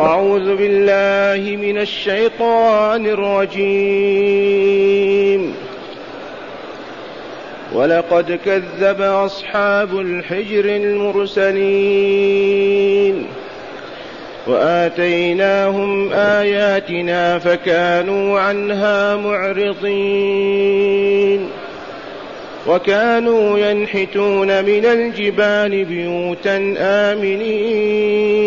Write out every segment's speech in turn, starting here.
أعوذ بالله من الشيطان الرجيم. ولقد كذب أصحاب الحجر المرسلين. وآتيناهم آياتنا فكانوا عنها معرضين. وكانوا ينحتون من الجبال بيوتا آمنين.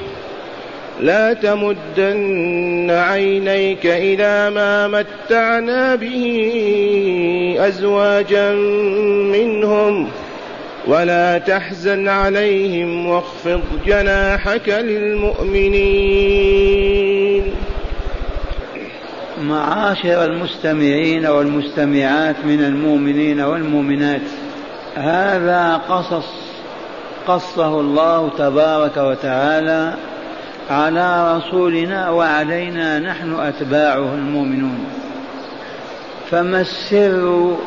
لا تمدن عينيك إلى ما متعنا به أزواجا منهم ولا تحزن عليهم واخفض جناحك للمؤمنين. معاشر المستمعين والمستمعات من المؤمنين والمؤمنات هذا قصص قصه الله تبارك وتعالى على رسولنا وعلينا نحن أتباعه المؤمنون. فما السر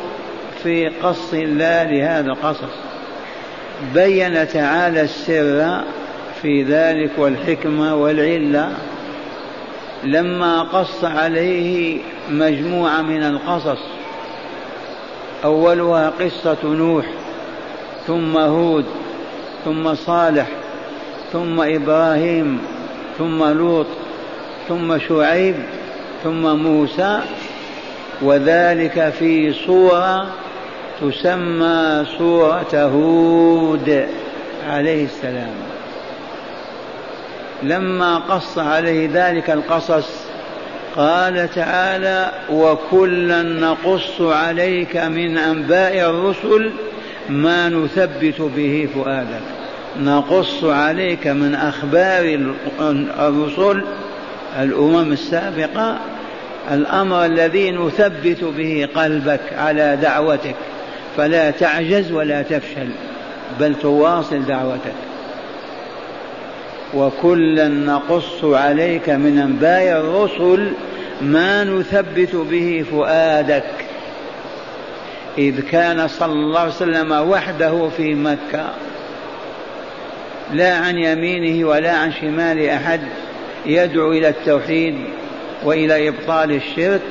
في قص الله لهذا القصص؟ بين تعالى السر في ذلك والحكمة والعلة لما قص عليه مجموعة من القصص أولها قصة نوح ثم هود ثم صالح ثم إبراهيم ثم لوط ثم شعيب ثم موسى وذلك في صورة تسمى صورة هود عليه السلام. لما قص عليه ذلك القصص قال تعالى وكلا نقص عليك من أنباء الرسل ما نثبت به فؤادك. نقص عليك من أخبار الرسل الأمم السابقة الأمر الذي نثبت به قلبك على دعوتك. فلا تعجز ولا تفشل بل تواصل دعوتك. وكلا نقص عليك من أنباء الرسل ما نثبت به فؤادك. إذ كان صلى الله عليه وسلم وحده في مكة لا عن يمينه ولا عن شمال أحد يدعو إلى التوحيد وإلى إبطال الشرك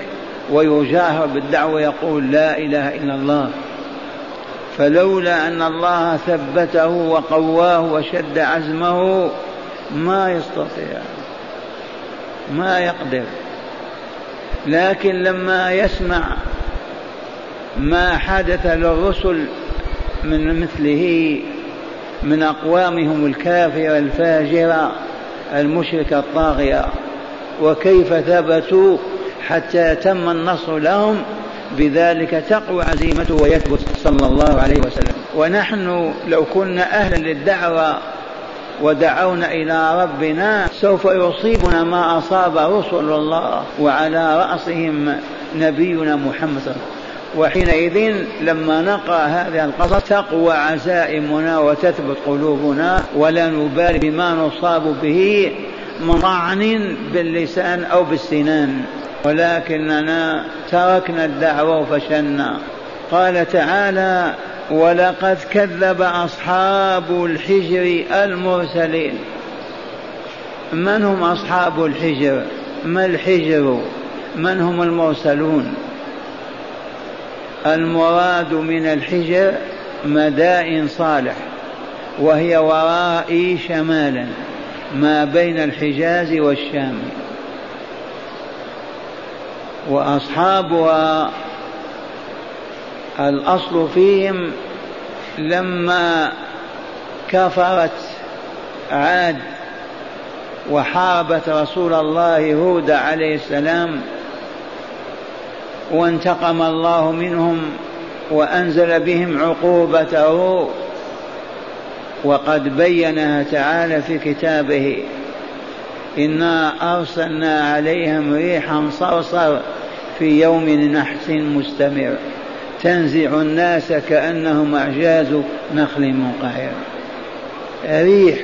ويجاهر بالدعوة يقول لا إله إلا الله. فلولا أن الله ثبته وقواه وشد عزمه ما يستطيع ما يقدر. لكن لما يسمع ما حدث للرسل من مثله من أقوامهم الكافرة الفاجرة المشركة الطاغية. وكيف ثبتوا حتى تم النصر لهم؟ بذلك تقوى عزيمته ويثبت صلى الله عليه وسلم. ونحن لو كنا أهلا للدعوة ودعونا إلى ربنا سوف يصيبنا ما أصاب رسل الله وعلى رأسهم نبينا محمد صلى الله عليه وسلم. وحينئذ لما نقرأ هذه القصص تقوى عزائمنا وتثبت قلوبنا ولا نبالي بما نصاب به من طعن باللسان أو بالسنان. ولكننا تركنا الدعوة وفشلنا قال تعالى ولقد كذب أصحاب الحجر المرسلين. من هم أصحاب الحجر؟ ما الحجر؟ من هم المرسلون؟ المراد من الحجر مدائن صالح وهي ورائي شمالا ما بين الحجاز والشام. وأصحابها الأصل فيهم لما كفرت عاد وحاربت رسول الله هود عليه السلام وانتقم الله منهم وأنزل بهم عقوبته وقد بينها تعالى في كتابه. إنا أرسلنا عليهم ريحا صرصر في يوم نحس مستمر. تنزع الناس كأنهم أعجاز نخل منقعر ريح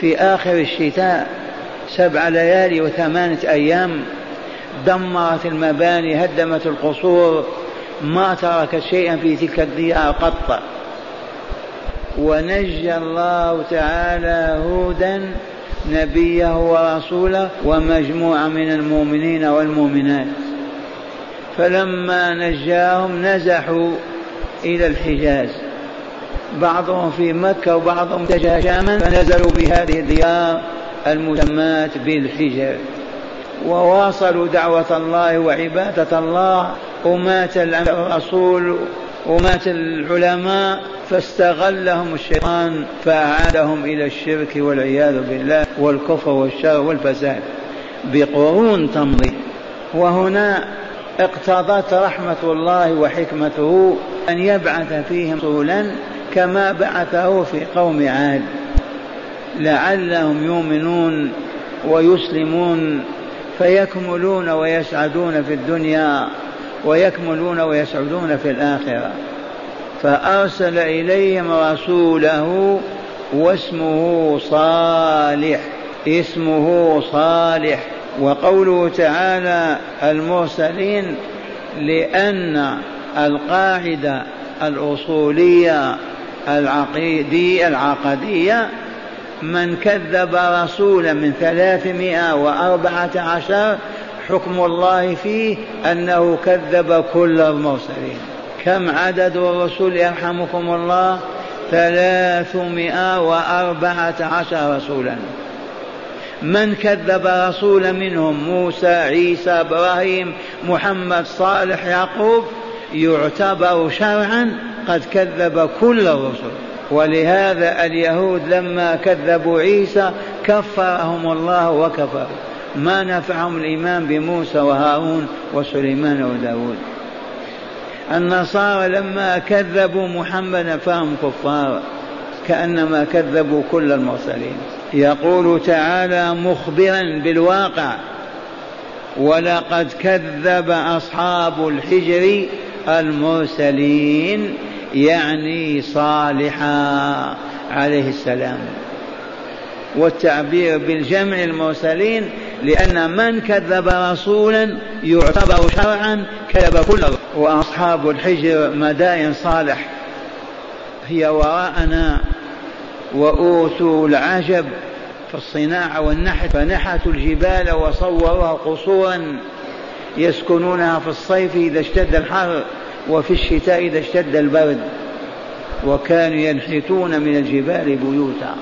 في آخر الشتاء سبع ليالي وثمانه أيام دمرت المباني هدمت القصور ما تركت شيئا في تلك الديار قط. ونجى الله تعالى هودا نبيه ورسوله ومجموعة من المؤمنين والمؤمنات. فلما نجاهم نزحوا إلى الحجاز. بعضهم في مكة وبعضهم اتجه شاما فنزلوا بهذه الديار المسماة بالحجر وواصلوا دعوة الله وعبادة الله. ومات الرسول ومات العلماء فاستغلهم الشيطان فأعادهم إلى الشرك والعياذ بالله والكفر والشر والفساد بقرون تمضي. وهنا اقتضت رحمة الله وحكمته أن يبعث فيهم رسولا كما بعثه في قوم عاد. لعلهم يؤمنون ويسلمون فيكملون ويسعدون في الدنيا ويكملون ويسعدون في الآخرة. فأرسل إليهم رسوله واسمه صالح اسمه صالح. وقوله تعالى المرسلين لأن القاعدة الأصولية العقيدية العقدية من كذب رسولا من ثلاثمائة وأربعة عشر حكم الله فيه أنه كذب كل المرسلين. كم عدد الرسل يرحمكم الله؟ ثلاثمائة وأربعة عشر رسولا. من كذب رسولا منهم؟ موسى عيسى إبراهيم محمد صالح يعقوب. يعتبر شرعا قد كذب كل الرسل. ولهذا اليهود لما كذبوا عيسى كفرهم الله وكفروا. ما نفعهم الإيمان بموسى وهارون وسليمان وداود. النصارى لما كذبوا محمدا فهم كفار كأنما كذبوا كل المرسلين. يقول تعالى مخبرا بالواقع ولقد كذب أصحاب الحجر المرسلين يعني صالحا عليه السلام. والتعبير بالجمع المرسلين لأن من كذب رسولا يعتبر شرعا كذب كل وأصحاب الحجر مدائن صالح. هي وراءنا وأوتوا العجب في الصناعة والنحت فنحتوا الجبال وصوروها قصورا يسكنونها في الصيف إذا اشتد الحر. وفي الشتاء إذا اشتد البرد وكانوا ينحتون من الجبال بيوتا.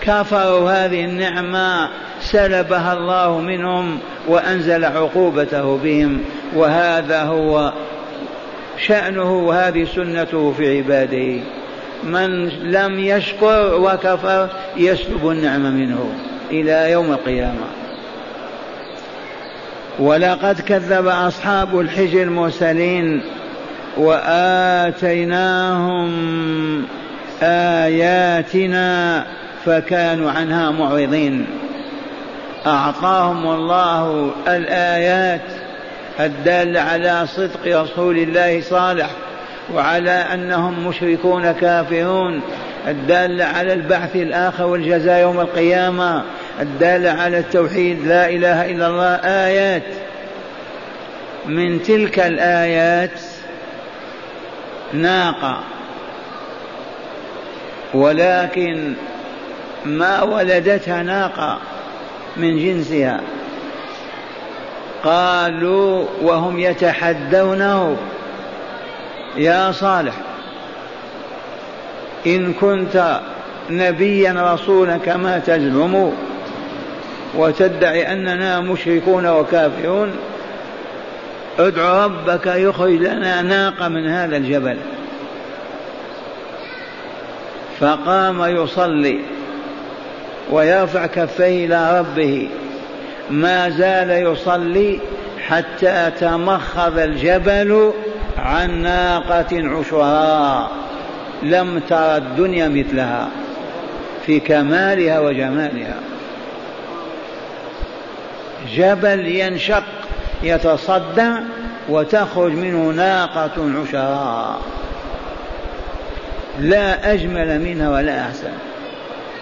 كفروا هذه النعمة سلبها الله منهم وأنزل عقوبته بهم وهذا هو شأنه وهذه سنته في عباده. من لم يشكر وكفر يسلب النعمة منه إلى يوم القيامة. ولقد كذب أصحاب الحجر المرسلين وآتيناهم آياتنا فكانوا عنها معرضين. أعطاهم الله الآيات الدالة على صدق رسول الله صالح وعلى أنهم مشركون كافرون. الدالة على البعث الآخر والجزاء يوم القيامة الدالة على التوحيد لا إله إلا الله آيات. من تلك الآيات ناقة. ولكن ما ولدتها ناقة من جنسها. قالوا وهم يتحدونه يا صالح إن كنت نبيا رسولا كما تزعم وتدعي أننا مشركون وكافرون ادع ربك يخرج لنا ناقة من هذا الجبل. فقام يصلي ويرفع كفيه إلى ربه. ما زال يصلي حتى تمخض الجبل عن ناقة عشراء. لم ترى الدنيا مثلها في كمالها وجمالها. جبل ينشق يتصدع وتخرج منه ناقة عشراء. لا أجمل منها ولا أحسن.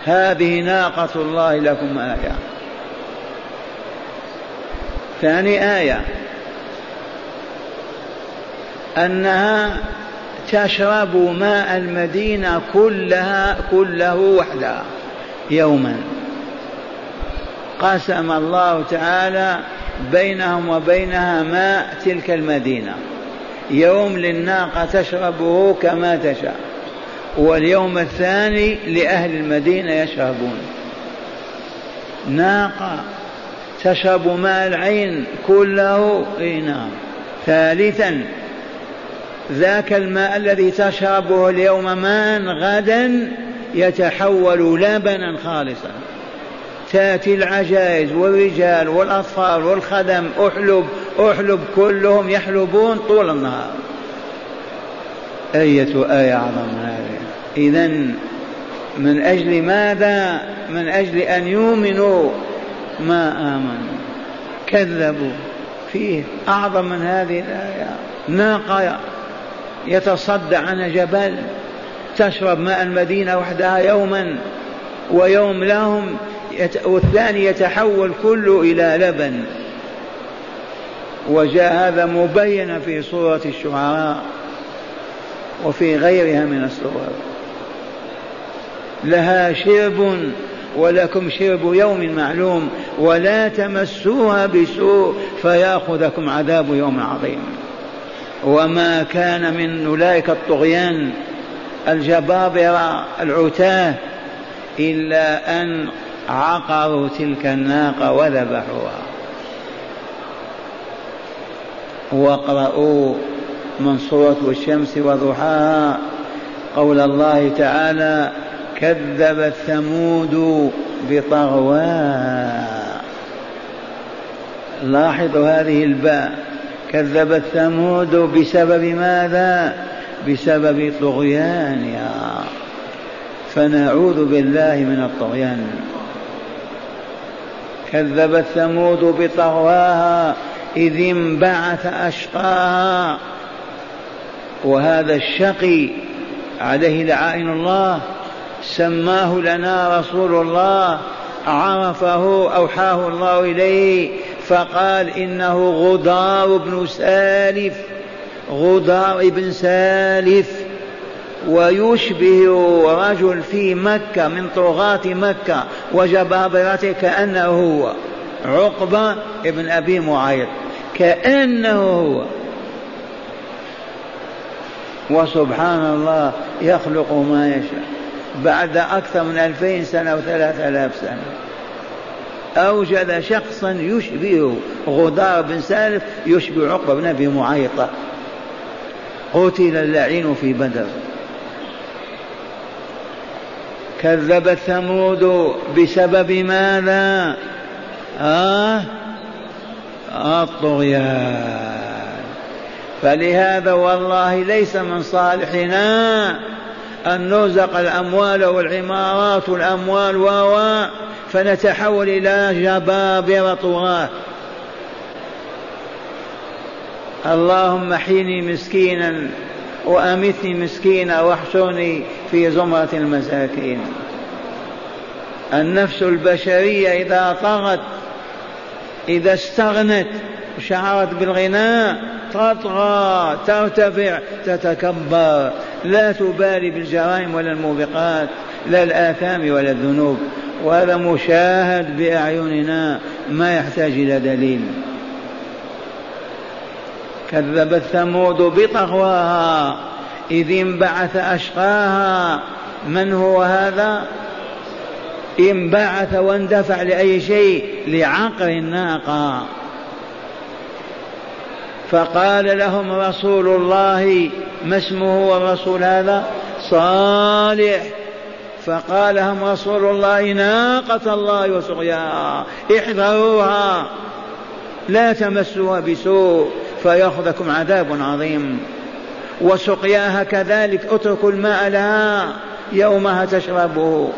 هذه ناقة الله لكم آية. ثاني آية. أنها تشرب ماء المدينة كلها كله وحدها يوما. قسم الله تعالى بينهم وبينها ماء تلك المدينة. يوم للناقة تشربه كما تشاء واليوم الثاني لأهل المدينة يشربون. ناقة تشرب ماء العين كله إي نعم. ثالثا ذاك الماء الذي تشربه اليوم ماء غدا يتحول لبنا خالصا. تأتي العجائز والرجال والأطفال والخدم أحلب أحلب كلهم يحلبون طول النهار. أية آية أعظم هذه؟ إذا من أجل ماذا؟ من أجل أن يؤمنوا ما آمنوا. كذبوا. فيه أعظم من هذه الآية. ناقة يتصدع عن جبل تشرب ماء المدينة وحدها يوما ويوم لهم والثاني يتحول كله إلى لبن. وجاء هذا مبينا في سورة الشعراء وفي غيرها من السور. لها شرب ولكم شرب يوم معلوم ولا تمسوها بسوء فيأخذكم عذاب يوم عظيم. وما كان من أولئك الطغيان. الجبابره العتاه إلا أن عقروا تلك الناقة وذبحوها. واقرأوا من سورة الشمس وضحاها. قول الله تعالى كذبت ثمود بطغواها. لاحظوا هذه الباء. كذبت ثمود بسبب ماذا؟ بسبب طغيانها فنعوذ بالله من الطغيان. كذبت ثمود بطغواها إذ انبعث أشقاها. وهذا الشقي عليه لعائن الله سماه لنا رسول الله عرفه أوحاه الله إليه فقال إنه غدار بن سالف غدار ابن سالف ويشبه رجل في مكة من طغاة مكة وجبابرته كأنه هو عقبة ابن أبي معيط كأنه هو. وسبحان الله يخلق ما يشاء بعد أكثر من ألفين سنة وثلاثة آلاف سنة. أوجد شخصا يشبه غدار بن سالف يشبه عقبة بن أبي معيطة. قتل اللعين في بدر. كذبت ثمود بسبب ماذا؟ آه؟ الطغيان. فلهذا والله ليس من صالحنا أن نرزق الأموال والعمارات والأموال و فنتحول إلى جبابرة طغاة. اللهم حيني مسكينا وأمتني مسكينا واحشرني في زمرة المساكين. النفس البشرية إذا طغت إذا استغنت شعرت بالغناء. تطغى ترتفع تتكبر. لا تبالي بالجرائم ولا الموبقات لا الآثام ولا الذنوب. وهذا مشاهد بأعيننا ما يحتاج إلى دليل. كذبت ثمود بطغواها إذ انبعث أشقاها. من هو هذا؟ انبعث واندفع لأي شيء؟ لعقر الناقة. فقال لهم رسول الله ما اسمه الرسول هذا؟ صالح. فقال لهم رسول الله ناقة الله وسقياها احذروها لا تمسوها بسوء فيأخذكم عذاب عظيم. وسقياها كذلك اتركوا الماء لها يومها تشربه.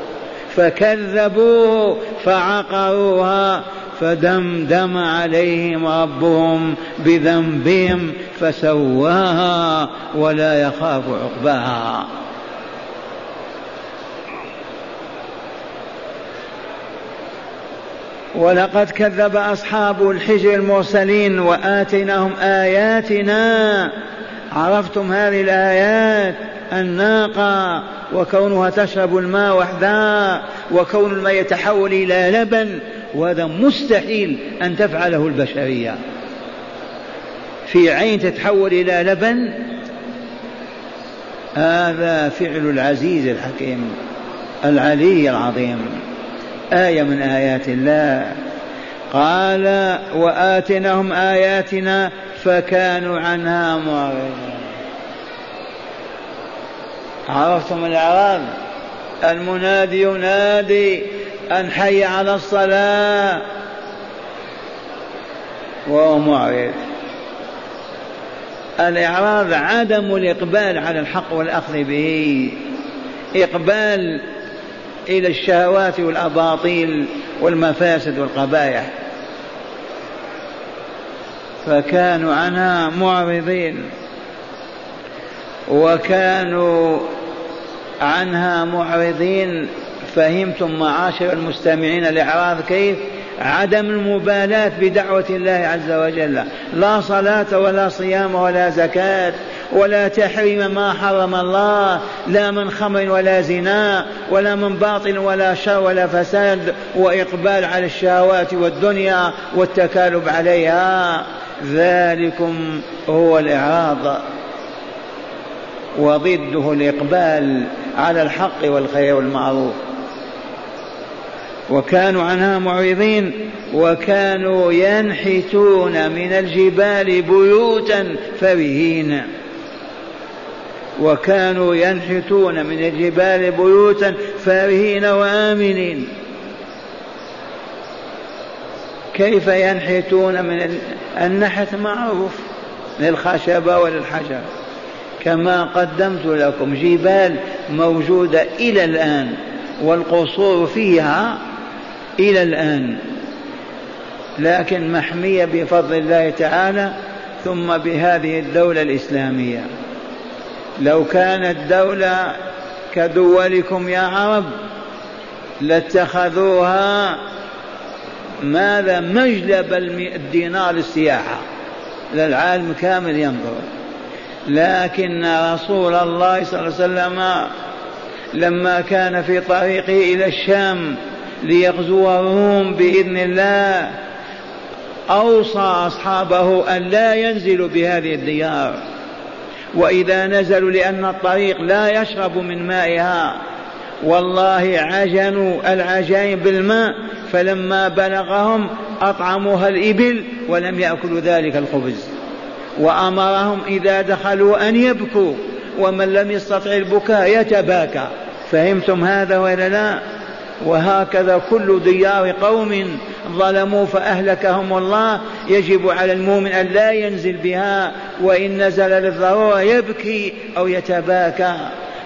فكذبوه فعقروها فدمدم عليهم ربهم بذنبهم فسواها ولا يخاف عقباها. ولقد كذب أصحاب الحجر المرسلين وآتيناهم آياتنا عرفتم هذه الآيات الناقة وكونها تشرب الماء وحدها وكون الماء يتحول إلى لبن وهذا مستحيل أن تفعله البشرية. في عين تتحول إلى لبن هذا فعل العزيز الحكيم العلي العظيم. آية من آيات الله. قال وآتناهم آياتنا فكانوا عنها معرضين. عرفتم الإعراب؟ المنادي ينادي أن حي على الصلاة. وهو معرض. الإعراض عدم الإقبال على الحق والأخذ به. إقبال إلى الشهوات والأباطيل والمفاسد والقبائح. فكانوا عنها معرضين. وكانوا عنها معرضين. فهمتم معاشر المستمعين الإعراض كيف؟ عدم المبالاة بدعوة الله عز وجل. لا صلاة ولا صيام ولا زكاة ولا تحريم ما حرم الله. لا من خمر ولا زنا ولا من باطل ولا شر ولا فساد. وإقبال على الشهوات والدنيا والتكالب عليها. ذلكم هو الإعراض وضده الإقبال على الحق والخير والمعروف. وكانوا عنها معرضين وكانوا ينحتون من الجبال بيوتا فرهين. وكانوا ينحتون من الجبال بيوتا فارهين وآمنين. كيف ينحتون من النحت معروف للخشبة وللحجر كما قدمت لكم جبال موجودة إلى الآن والقصور فيها إلى الآن. لكن محمية بفضل الله تعالى ثم بهذه الدولة الإسلامية. لو كانت دولة كدولكم يا عرب لاتخذوها ماذا مجلب الدينار للسياحة؟ للعالم كامل ينظر. لكن رسول الله صلى الله عليه وسلم لما كان في طريقه إلى الشام ليغزو الروم بإذن الله أوصى أصحابه أن لا ينزلوا بهذه الديار. وإذا نزلوا لأن الطريق لا يشرب من مائها والله عجنوا العجائن بالماء فلما بلغهم أطعموها الإبل ولم يأكلوا ذلك الخبز. وأمرهم إذا دخلوا أن يبكوا ومن لم يستطع البكاء يتباكى. فهمتم هذا ولا لا؟ وهكذا كل ديار قوم ظلموا فأهلكهم الله. يجب على المؤمن أن لا ينزل بها وإن نزل للضرورة يبكي أو يتباكى.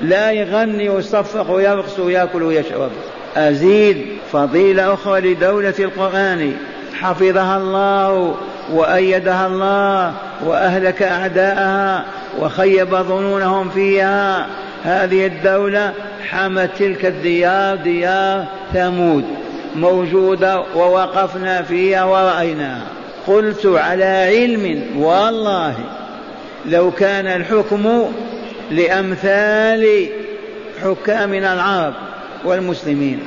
لا يغني ويصفق ويرقص ويأكل ويشرب. أزيد فضيلة أخرى لدولة القرآن. حفظها الله وأيدها الله وأهلك أعداءها وخيب ظنونهم فيها. هذه الدولة حمت تلك الديار ديار ثمود موجودة ووقفنا فيها ورأيناها. قلت على علم والله لو كان الحكم لأمثال حكامنا العرب والمسلمين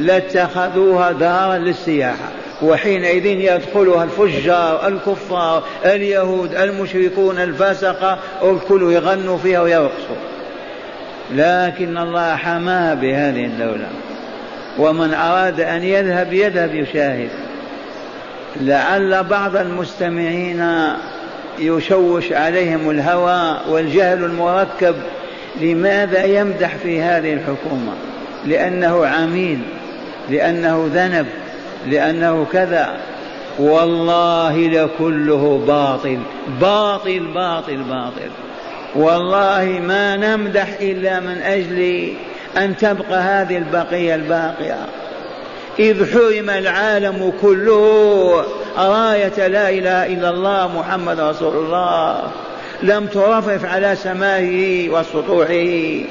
لاتخذوها دارا للسياحة وحينئذ يدخلها الفجار الكفار اليهود المشركون الفاسقة الكل يغنوا فيها ويرقصوا لكن الله حماها بهذه الدولة ومن أراد أن يذهب يذهب يشاهد. لعل بعض المستمعين يشوش عليهم الهوى والجهل المركب لماذا يمدح في هذه الحكومة؟ لأنه عميل لأنه ذنب لأنه كذا. والله لكله باطل باطل باطل باطل. والله ما نمدح إلا من أجل أن تبقى هذه البقية الباقية. إذ حرم العالم كله. راية لا إله إلا الله محمد رسول الله. لم ترفرف على سمائه وسطوحه.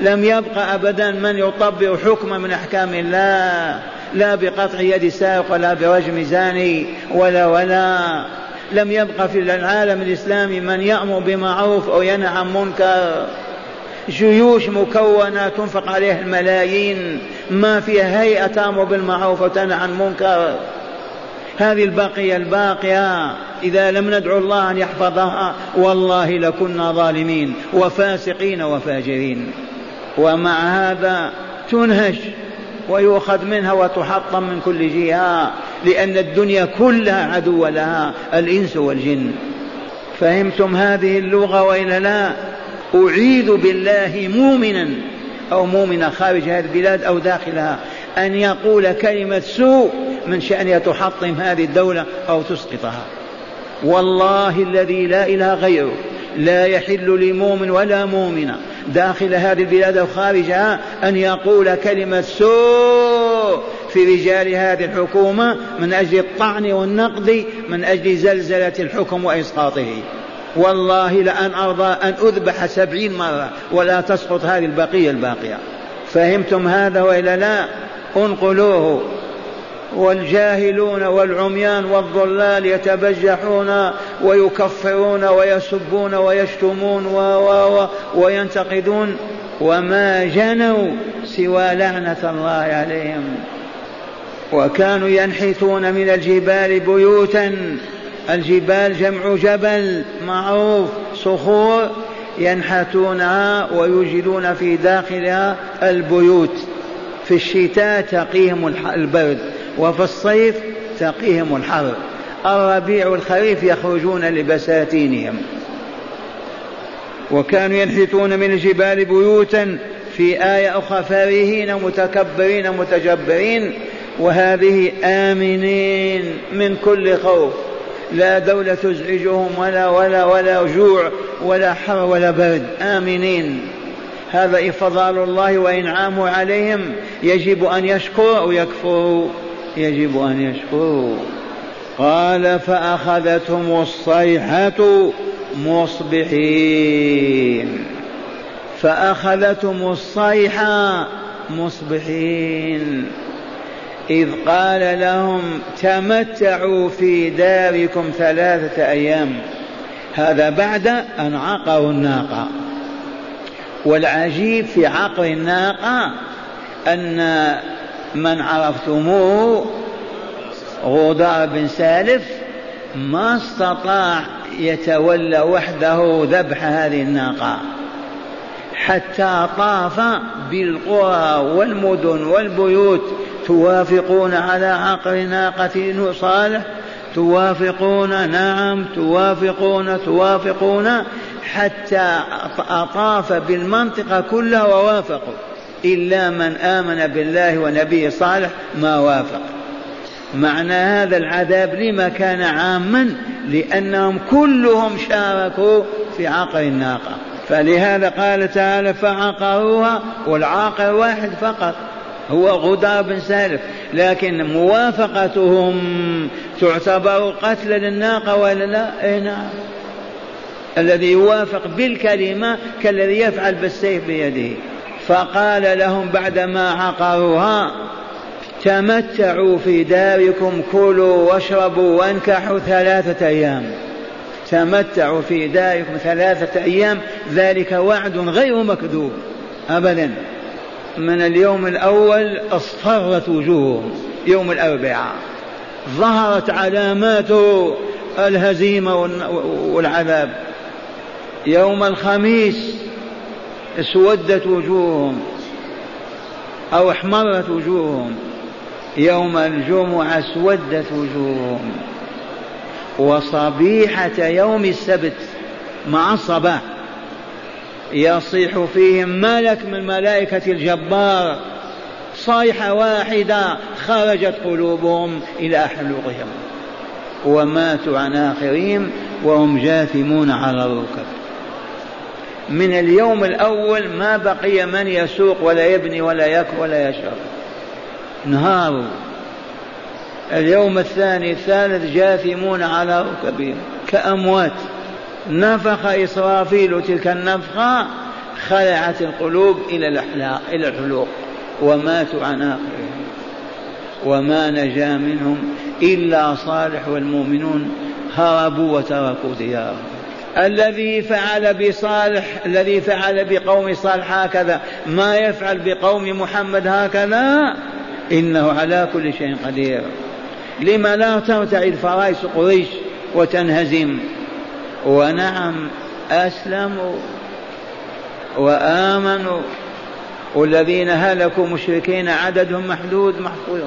لم يبق أبدا من يطبق حكما من أحكام الله. لا بقطع يد سارق ولا برجم زاني ولا ولا. لم يبق في العالم الإسلامي من يأمر بمعروف أو ينهى عن منكر. جيوش مكونة تنفق عليها الملايين. ما فيها هيئة تأمر بالمعروف وتنهى عن منكر هذه البقية الباقية إذا لم ندعو الله أن يحفظها والله لكنا ظالمين وفاسقين وفاجرين. ومع هذا تنهش ويؤخذ منها وتحطم من كل جهة لأن الدنيا كلها عدو لها الإنس والجن. فهمتم هذه اللغة وإلا لا؟ أعيذ بالله مؤمنا أو مؤمنا خارج هذه البلاد أو داخلها أن يقول كلمة سوء من شأنها تحطم هذه الدولة أو تسقطها. والله الذي لا إله غيره لا يحل لمؤمن ولا مؤمنة داخل هذه البلاد أو خارجها أن يقول كلمة سوء في رجال هذه الحكومة من أجل الطعن والنقد من أجل زلزلة الحكم وإسقاطه. والله لأن أرضى أن أذبح سبعين مرة ولا تسقط هذه البقية الباقية. فهمتم هذا وإلا لا؟ انقلوه. والجاهلون والعميان والضلال يتبجحون ويكفرون ويسبون ويشتمون و و وينتقدون وما جنوا سوى لعنة الله عليهم. وكانوا ينحتون من الجبال بيوتا الجبال جمع جبل معروف صخور ينحتونها ويوجدون في داخلها البيوت. في الشتاء تقيهم البرد وفي الصيف تقيهم الحر. الربيع والخريف يخرجون لبساتينهم. وكانوا ينحتون من الجبال بيوتا في آية أخرى فرهين متكبرين متجبرين. وهذه آمنين من كل خوف. لا دولة تزعجهم ولا ولا ولا جوع ولا حر ولا برد. آمنين. هذا إفضال الله وإنعامه عليهم. يجب أن يشكروا أو يكفروا؟ يجب أن يشكروا. قال فأخذتهم الصيحة مصبحين. فأخذتهم الصيحة مصبحين. إذ قال لهم تمتعوا في داركم ثلاثة أيام. هذا بعد أن عقروا الناقة. والعجيب في عقر الناقة أن من عرفتموه غدار بن سالف ما استطاع يتولى وحده ذبح هذه الناقة. حتى طاف بالقرى والمدن والبيوت توافقون على عقر ناقة صالح؟ توافقون نعم توافقون توافقون حتى أطاف بالمنطقة كلها ووافقوا. إلا من آمن بالله ونبيه صالح ما وافق. معنى هذا العذاب لما كان عاما؟ لأنهم كلهم شاركوا في عقر الناقة. فلهذا قال تعالى فعقروها والعاقر واحد فقط. هو غدار بن سالف لكن موافقتهم تعتبر قتل للناقة ولا لا؟ اي نعم. الذي يوافق بالكلمة كالذي يفعل بالسيف بيده. فقال لهم بعدما عقروها تمتعوا في داركم كلوا واشربوا وانكحوا ثلاثة أيام. تمتعوا في داركم ثلاثة أيام ذلك وعد غير مكذوب أبدا. من اليوم الأول اصفرت وجوههم يوم الأربعاء. ظهرت علامات الهزيمة والعذاب. يوم الخميس اسودت وجوههم أو احمرت وجوههم. يوم الجمعة اسودت وجوههم. وصبيحة يوم السبت مع الصباح. يصيح فيهم ملك من ملائكة الجبار. صيحة واحدة خرجت قلوبهم إلى حلوقهم. وماتوا عن آخرهم وهم جاثمون على الركب. من اليوم الأول ما بقي من يسوق ولا يبني ولا يأكل ولا يشرب. انهاروا اليوم الثاني الثالث جاثمون على ركبهم. كأموات. نفخ إسرافيل تلك النفخة خلعت القلوب إلى الأحلاق إلى الحلوق وماتوا عن آخرهم. وما نجا منهم إلا صالح والمؤمنون هربوا وتركوا ديارهم. الذي فعل بصالح الذي فعل بقوم صالح هكذا ما يفعل بقوم محمد هكذا؟ إنه على كل شيء قدير. لما لا ترتعد فرائس قريش وتنهزم ونعم أسلموا وآمنوا. والذين هلكوا مشركين عددهم محدود محفوظ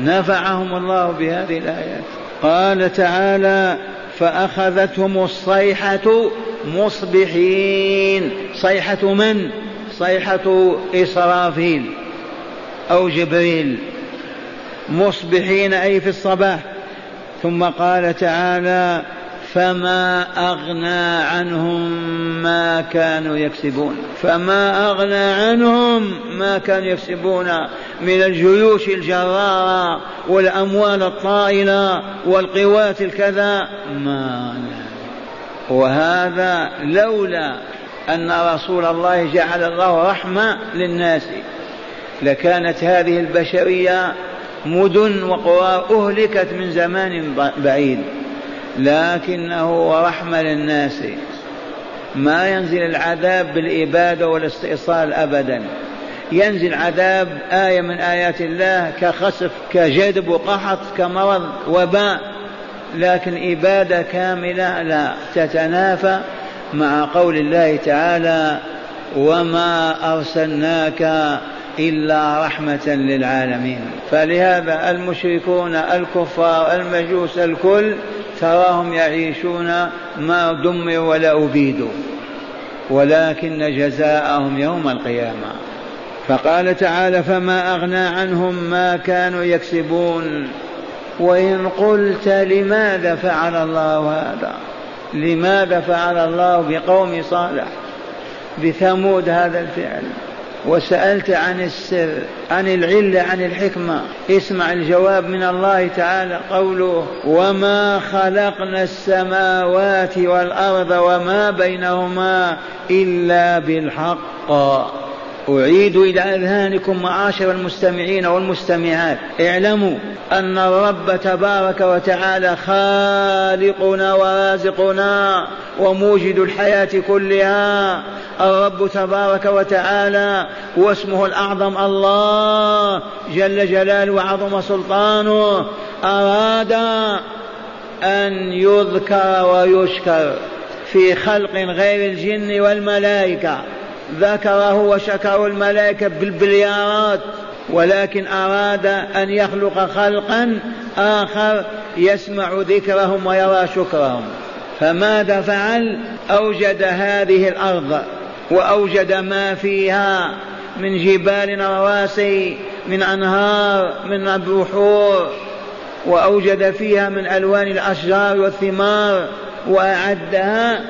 نفعهم الله بهذه الآيات. قال تعالى فأخذتهم الصيحة مصبحين. صيحة من؟ صيحة إسرافيل أو جبريل. مصبحين أي في الصباح. ثم قال تعالى فما أغنى عنهم ما كانوا يكسبون فما أغنى عنهم ما كانوا يكسبون من الجيوش الجرارة والأموال الطائلة والقوات الكذا ما وهذا لولا أن رسول الله جعل الله رحمة للناس. لكانت هذه البشرية مدن وقرى أهلكت من زمان بعيد. لكنه رحمة للناس. ما ينزل العذاب بالإبادة والاستئصال أبدا. ينزل عذاب آية من آيات الله كخسف كجدب وقحط كمرض وباء. لكن إبادة كاملة لا تتنافى مع قول الله تعالى وما أرسلناك إلا رحمة للعالمين فلهذا المشركون الكفار المجوس الكل تراهم يعيشون ما دمروا ولا أبيدوا ولكن جزاءهم يوم القيامة. فقال تعالى فما أغنى عنهم ما كانوا يكسبون. وإن قلت لماذا فعل الله هذا؟ لماذا فعل الله بقوم صالح؟ بثمود هذا الفعل. وسألت عن السر عن العلة عن الحكمة. اسمع الجواب من الله تعالى قوله وما خلقنا السماوات والأرض وما بينهما إلا بالحق. أعيد إلى أذهانكم معاشر المستمعين والمستمعات. اعلموا أن الرب تبارك وتعالى خالقنا ورازقنا وموجد الحياة كلها. الرب تبارك وتعالى واسمه الأعظم. الله جل جلاله وعظم سلطانه أراد أن يذكر ويشكر في خلق غير الجن والملائكة. ذكره وشكره الملائكة بالبليارات ولكن أراد أن يخلق خلقا آخر يسمع ذكرهم ويرى شكرهم. فماذا فعل أوجد هذه الأرض وأوجد ما فيها من جبال رواسي من أنهار من بحور وأوجد فيها من ألوان الأشجار والثمار وأعدها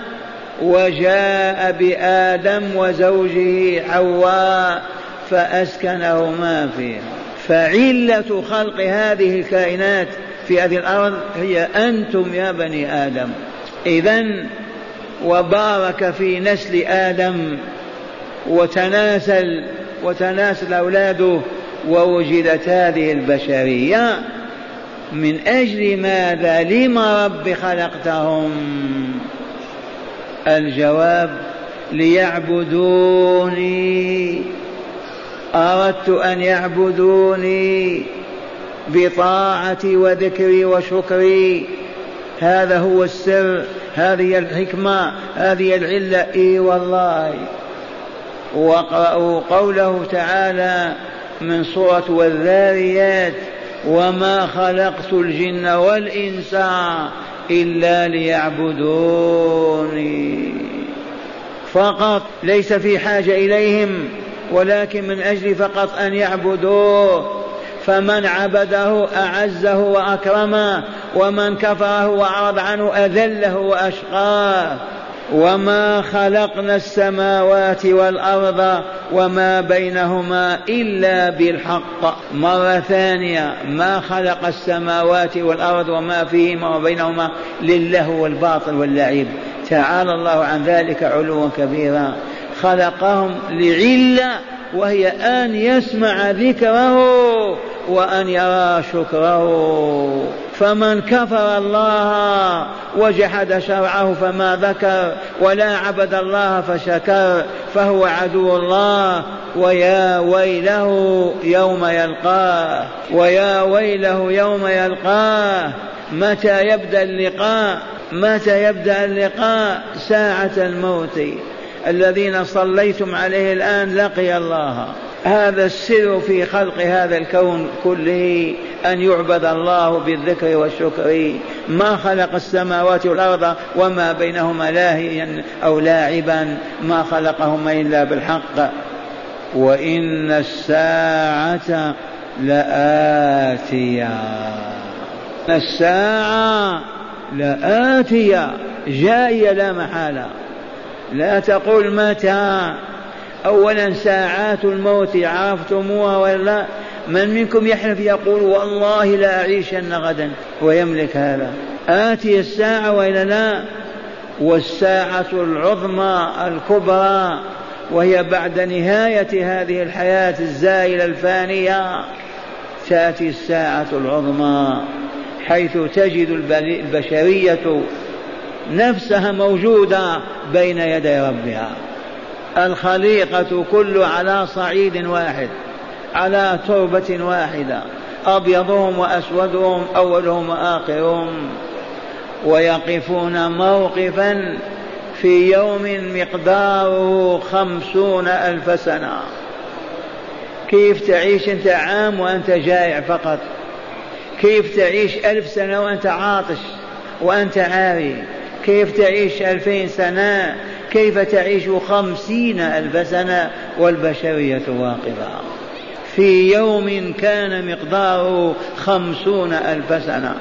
وجاء بآدم وزوجه حواء فأسكنهما فيها. فعلة خلق هذه الكائنات في هذه الأرض هي أنتم يا بني آدم. إذا وبارك في نسل آدم وتناسل وتناسل أولاده ووجدت هذه البشرية من أجل ماذا؟ لما رب خلقتهم. الجواب ليعبدوني. أردت أن يعبدوني بطاعتي وذكري وشكري. هذا هو السر هذه الحكمة هذه العلة. إي والله. واقرأوا قوله تعالى من سورة والذاريات وما خلقت الجن والإنس إلا ليعبدوني. فقط ليس في حاجة إليهم ولكن من أجل فقط أن يعبدوه. فمن عبده أعزه وأكرمه ومن كفره وأعرض عنه أذله وأشقاه. وما خلقنا السماوات والارض وما بينهما الا بالحق. مرة ثانية ما خلق السماوات والارض وما فيهما وبينهما للهو والباطل واللعب تعالى الله عن ذلك علوا كبيرا. خلقهم لعلة وهي أن يسمع ذكره وأن يرى شكره. فمن كفر الله وجحد شرعه فما ذكر ولا عبد الله فشكر فهو عدو الله. ويا ويله يوم يلقاه. ويا ويله يوم يلقاه. متى يبدأ اللقاء؟ متى يبدأ اللقاء؟ ساعة الموت. الذين صليتم عليه الآن لقي الله. هذا السر في خلق هذا الكون كله أن يعبد الله بالذكر والشكر. ما خلق السماوات والأرض وما بينهما لاهيا أو لاعبا. ما خلقهما إلا بالحق. وإن الساعة لآتية. الساعة لآتية. جاية لا محالة. لا تقول متى. أولا ساعات الموت عرفتموها ولا. من منكم يحلف يقول والله لا أعيشن غدا ويملك هذا. آتي الساعة وإلا لا. والساعة العظمى الكبرى. وهي بعد نهاية هذه الحياة الزائلة الفانية. تأتي الساعة العظمى. حيث تجد البشرية نفسها موجودة بين يدي ربها. الخليقة كل على صعيد واحد على تربة واحدة أبيضهم وأسودهم أولهم وآخرهم. ويقفون موقفا في يوم مقداره خمسون ألف سنة. كيف تعيش أنت عام وأنت جائع فقط؟ كيف تعيش ألف سنة وأنت عاطش وأنت عاري؟ كيف تعيش ألفين سنة؟ كيف تعيش خمسين ألف سنة؟ والبشرية واقفة. في يوم كان مقداره خمسون ألف سنة.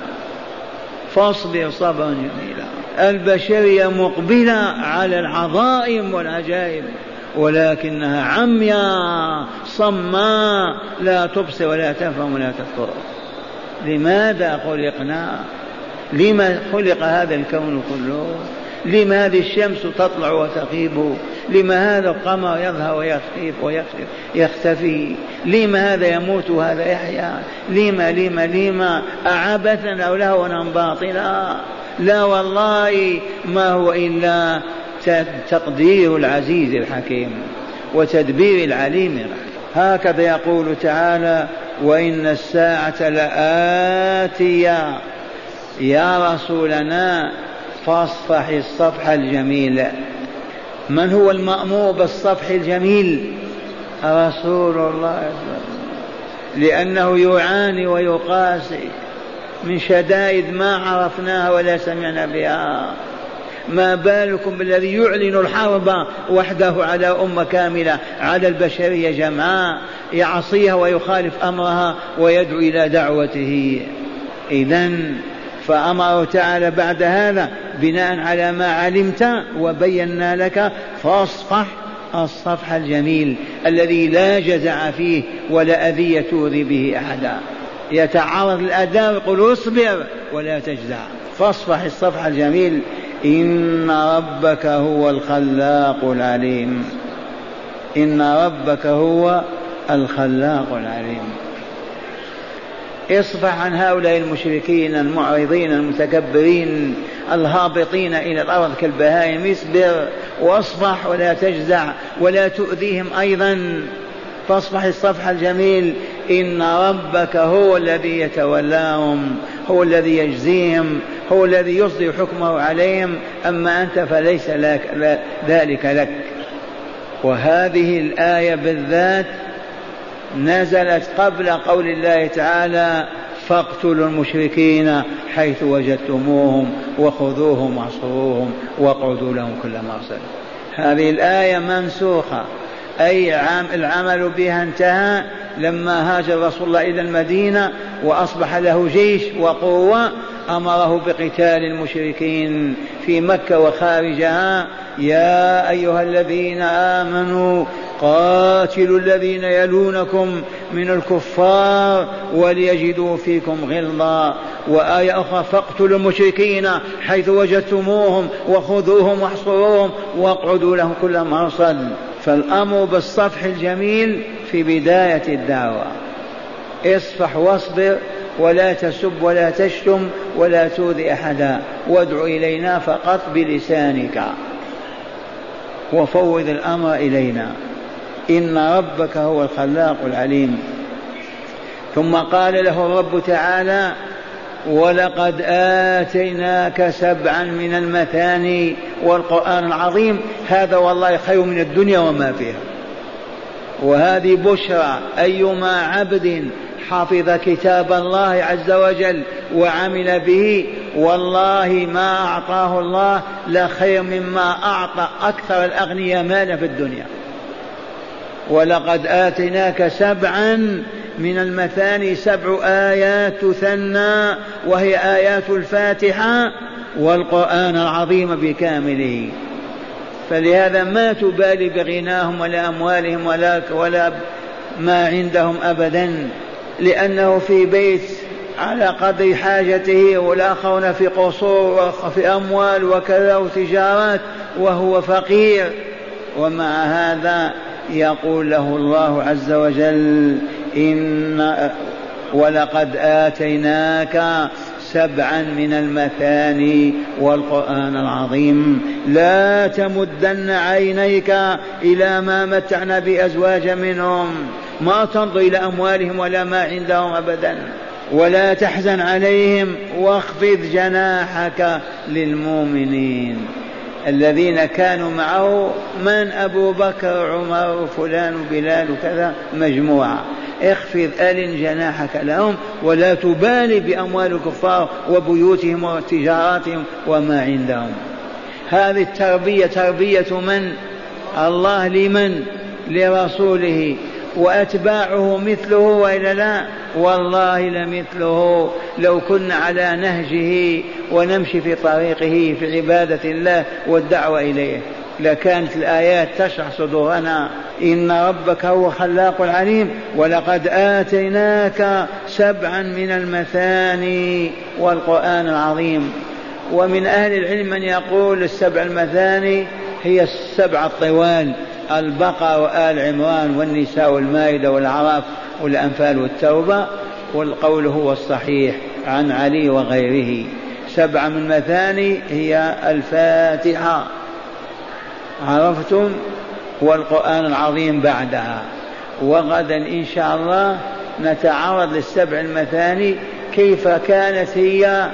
فاصبر صبرا جميلا البشرية مقبلة على العظائم والعجائب ولكنها عمياء صماء لا تبصر ولا تفهم ولا تذكر. لماذا خلقنا؟ لما خلق هذا الكون كله؟ لما هذه الشمس تطلع وتغيب لما هذا القمر يظهر ويخيف ويختفي يختفي؟ لما هذا يموت وهذا يحيا؟ لما لما لما أعبثا أو لهوا باطلا؟ لا والله ما هو إلا تقدير العزيز الحكيم وتدبير العليم الحكيم هكذا يقول تعالى وإن الساعة لآتية. يا رسولنا فاصفح الصفح الجميل. من هو المأمور بالصفح الجميل؟ رسول الله. لأنه يعاني ويقاسي. من شدائد ما عرفناها ولا سمعنا بها. ما بالكم بالذي يعلن الحرب وحده على أمة كاملة على البشرية جمعاء يعصيها ويخالف أمرها ويدعو إلى دعوته. إذا فأمره تعالى بعد هذا بناء على ما علمت وبينا لك فاصفح الصفح الجميل الذي لا جزع فيه ولا أذية تؤذي به أحدا. يتعرض للأذى ويقول اصبر ولا تجزع. فاصفح الصفح الجميل إن ربك هو الخلاق العليم. إن ربك هو الخلاق العليم. اصفح عن هؤلاء المشركين المعرضين المتكبرين الهابطين إلى الأرض كالبهائم اصبر واصفح ولا تجزع ولا تؤذيهم أيضا. فاصفح الصفح الجميل إن ربك هو الذي يتولاهم هو الذي يجزيهم هو الذي يصدر حكمه عليهم. أما أنت فليس لك ذلك لك. وهذه الآية بالذات نزلت قبل قول الله تعالى فاقتلوا المشركين حيث وجدتموهم وخذوهم واحصروهم واقعدوا لهم كل مرصد هذه الآية منسوخة. أي العمل بها انتهى لما هاجر رسول الله إلى المدينة وأصبح له جيش وقوة أمره بقتال المشركين في مكة وخارجها يا أيها الذين آمنوا قاتلوا الذين يلونكم من الكفار وليجدوا فيكم غلظة وآية أخرى فاقتلوا المشركين حيث وجدتموهم وخذوهم واحصروهم واقعدوا لهم كل مرصد. فالأمر بالصفح الجميل في بداية الدعوة. اصفح واصبر ولا تسب ولا تشتم ولا تؤذي أحدا. وادع إلينا فقط بلسانك. وفوض الأمر إلينا. إن ربك هو الخلاق العليم. ثم قال له الرب تعالى ولقد آتيناك سبعا من المثاني والقرآن العظيم هذا والله خير من الدنيا وما فيها. وهذه بشرى أيما عبد حفظ كتاب الله عز وجل وعمل به والله ما أعطاه الله لخير مما أعطى أكثر الأغنياء مالا في الدنيا. ولقد آتيناك سبعا من المثاني سبع آيات تثنى وهي آيات الفاتحة والقرآن العظيم بكامله. فلهذا ما تبالي بغناهم ولا أموالهم ولا ولا ما عندهم أبدا لأنه في بيت على قدر حاجته والآخرون في قصور وفي أموال وكذا وتجارات وهو فقير. ومع هذا يقول له الله عز وجل إن ولقد آتيناك سبعا من المثاني والقرآن العظيم. لا تمدن عينيك إلى ما متعنا بأزواج منهم ما تنظر إلى أموالهم ولا ما عندهم أبدا. ولا تحزن عليهم واخفض جناحك للمؤمنين. الذين كانوا معه من أبو بكر عمر وفلان وبلال وكذا مجموعة. اخفض ألن جناحك لهم ولا تبالي بأموال الكفار وبيوتهم وتجاراتهم وما عندهم. هذه التربية تربية من؟ الله لمن؟ لرسوله. وأتباعه مثله وإلا لا؟ والله لمثله. لو كنا على نهجه ونمشي في طريقه في عبادة الله والدعوة إليه لكانت الآيات تشرح صدورنا. إن ربك هو خلاق العليم ولقد آتيناك سبعا من المثاني والقرآن العظيم. ومن أهل العلم من يقول السبع المثاني هي السبع الطوال. البقرة وآل عمران والنساء والمائدة والأعراف والأنفال والتوبة والقول هو الصحيح عن علي وغيره. سبع من مثاني هي الفاتحة. عرفتم؟ والقرآن العظيم بعدها. وغدا إن شاء الله نتعرض للسبع المثاني كيف كانت هي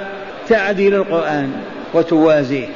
تعديل القرآن وتوازيه.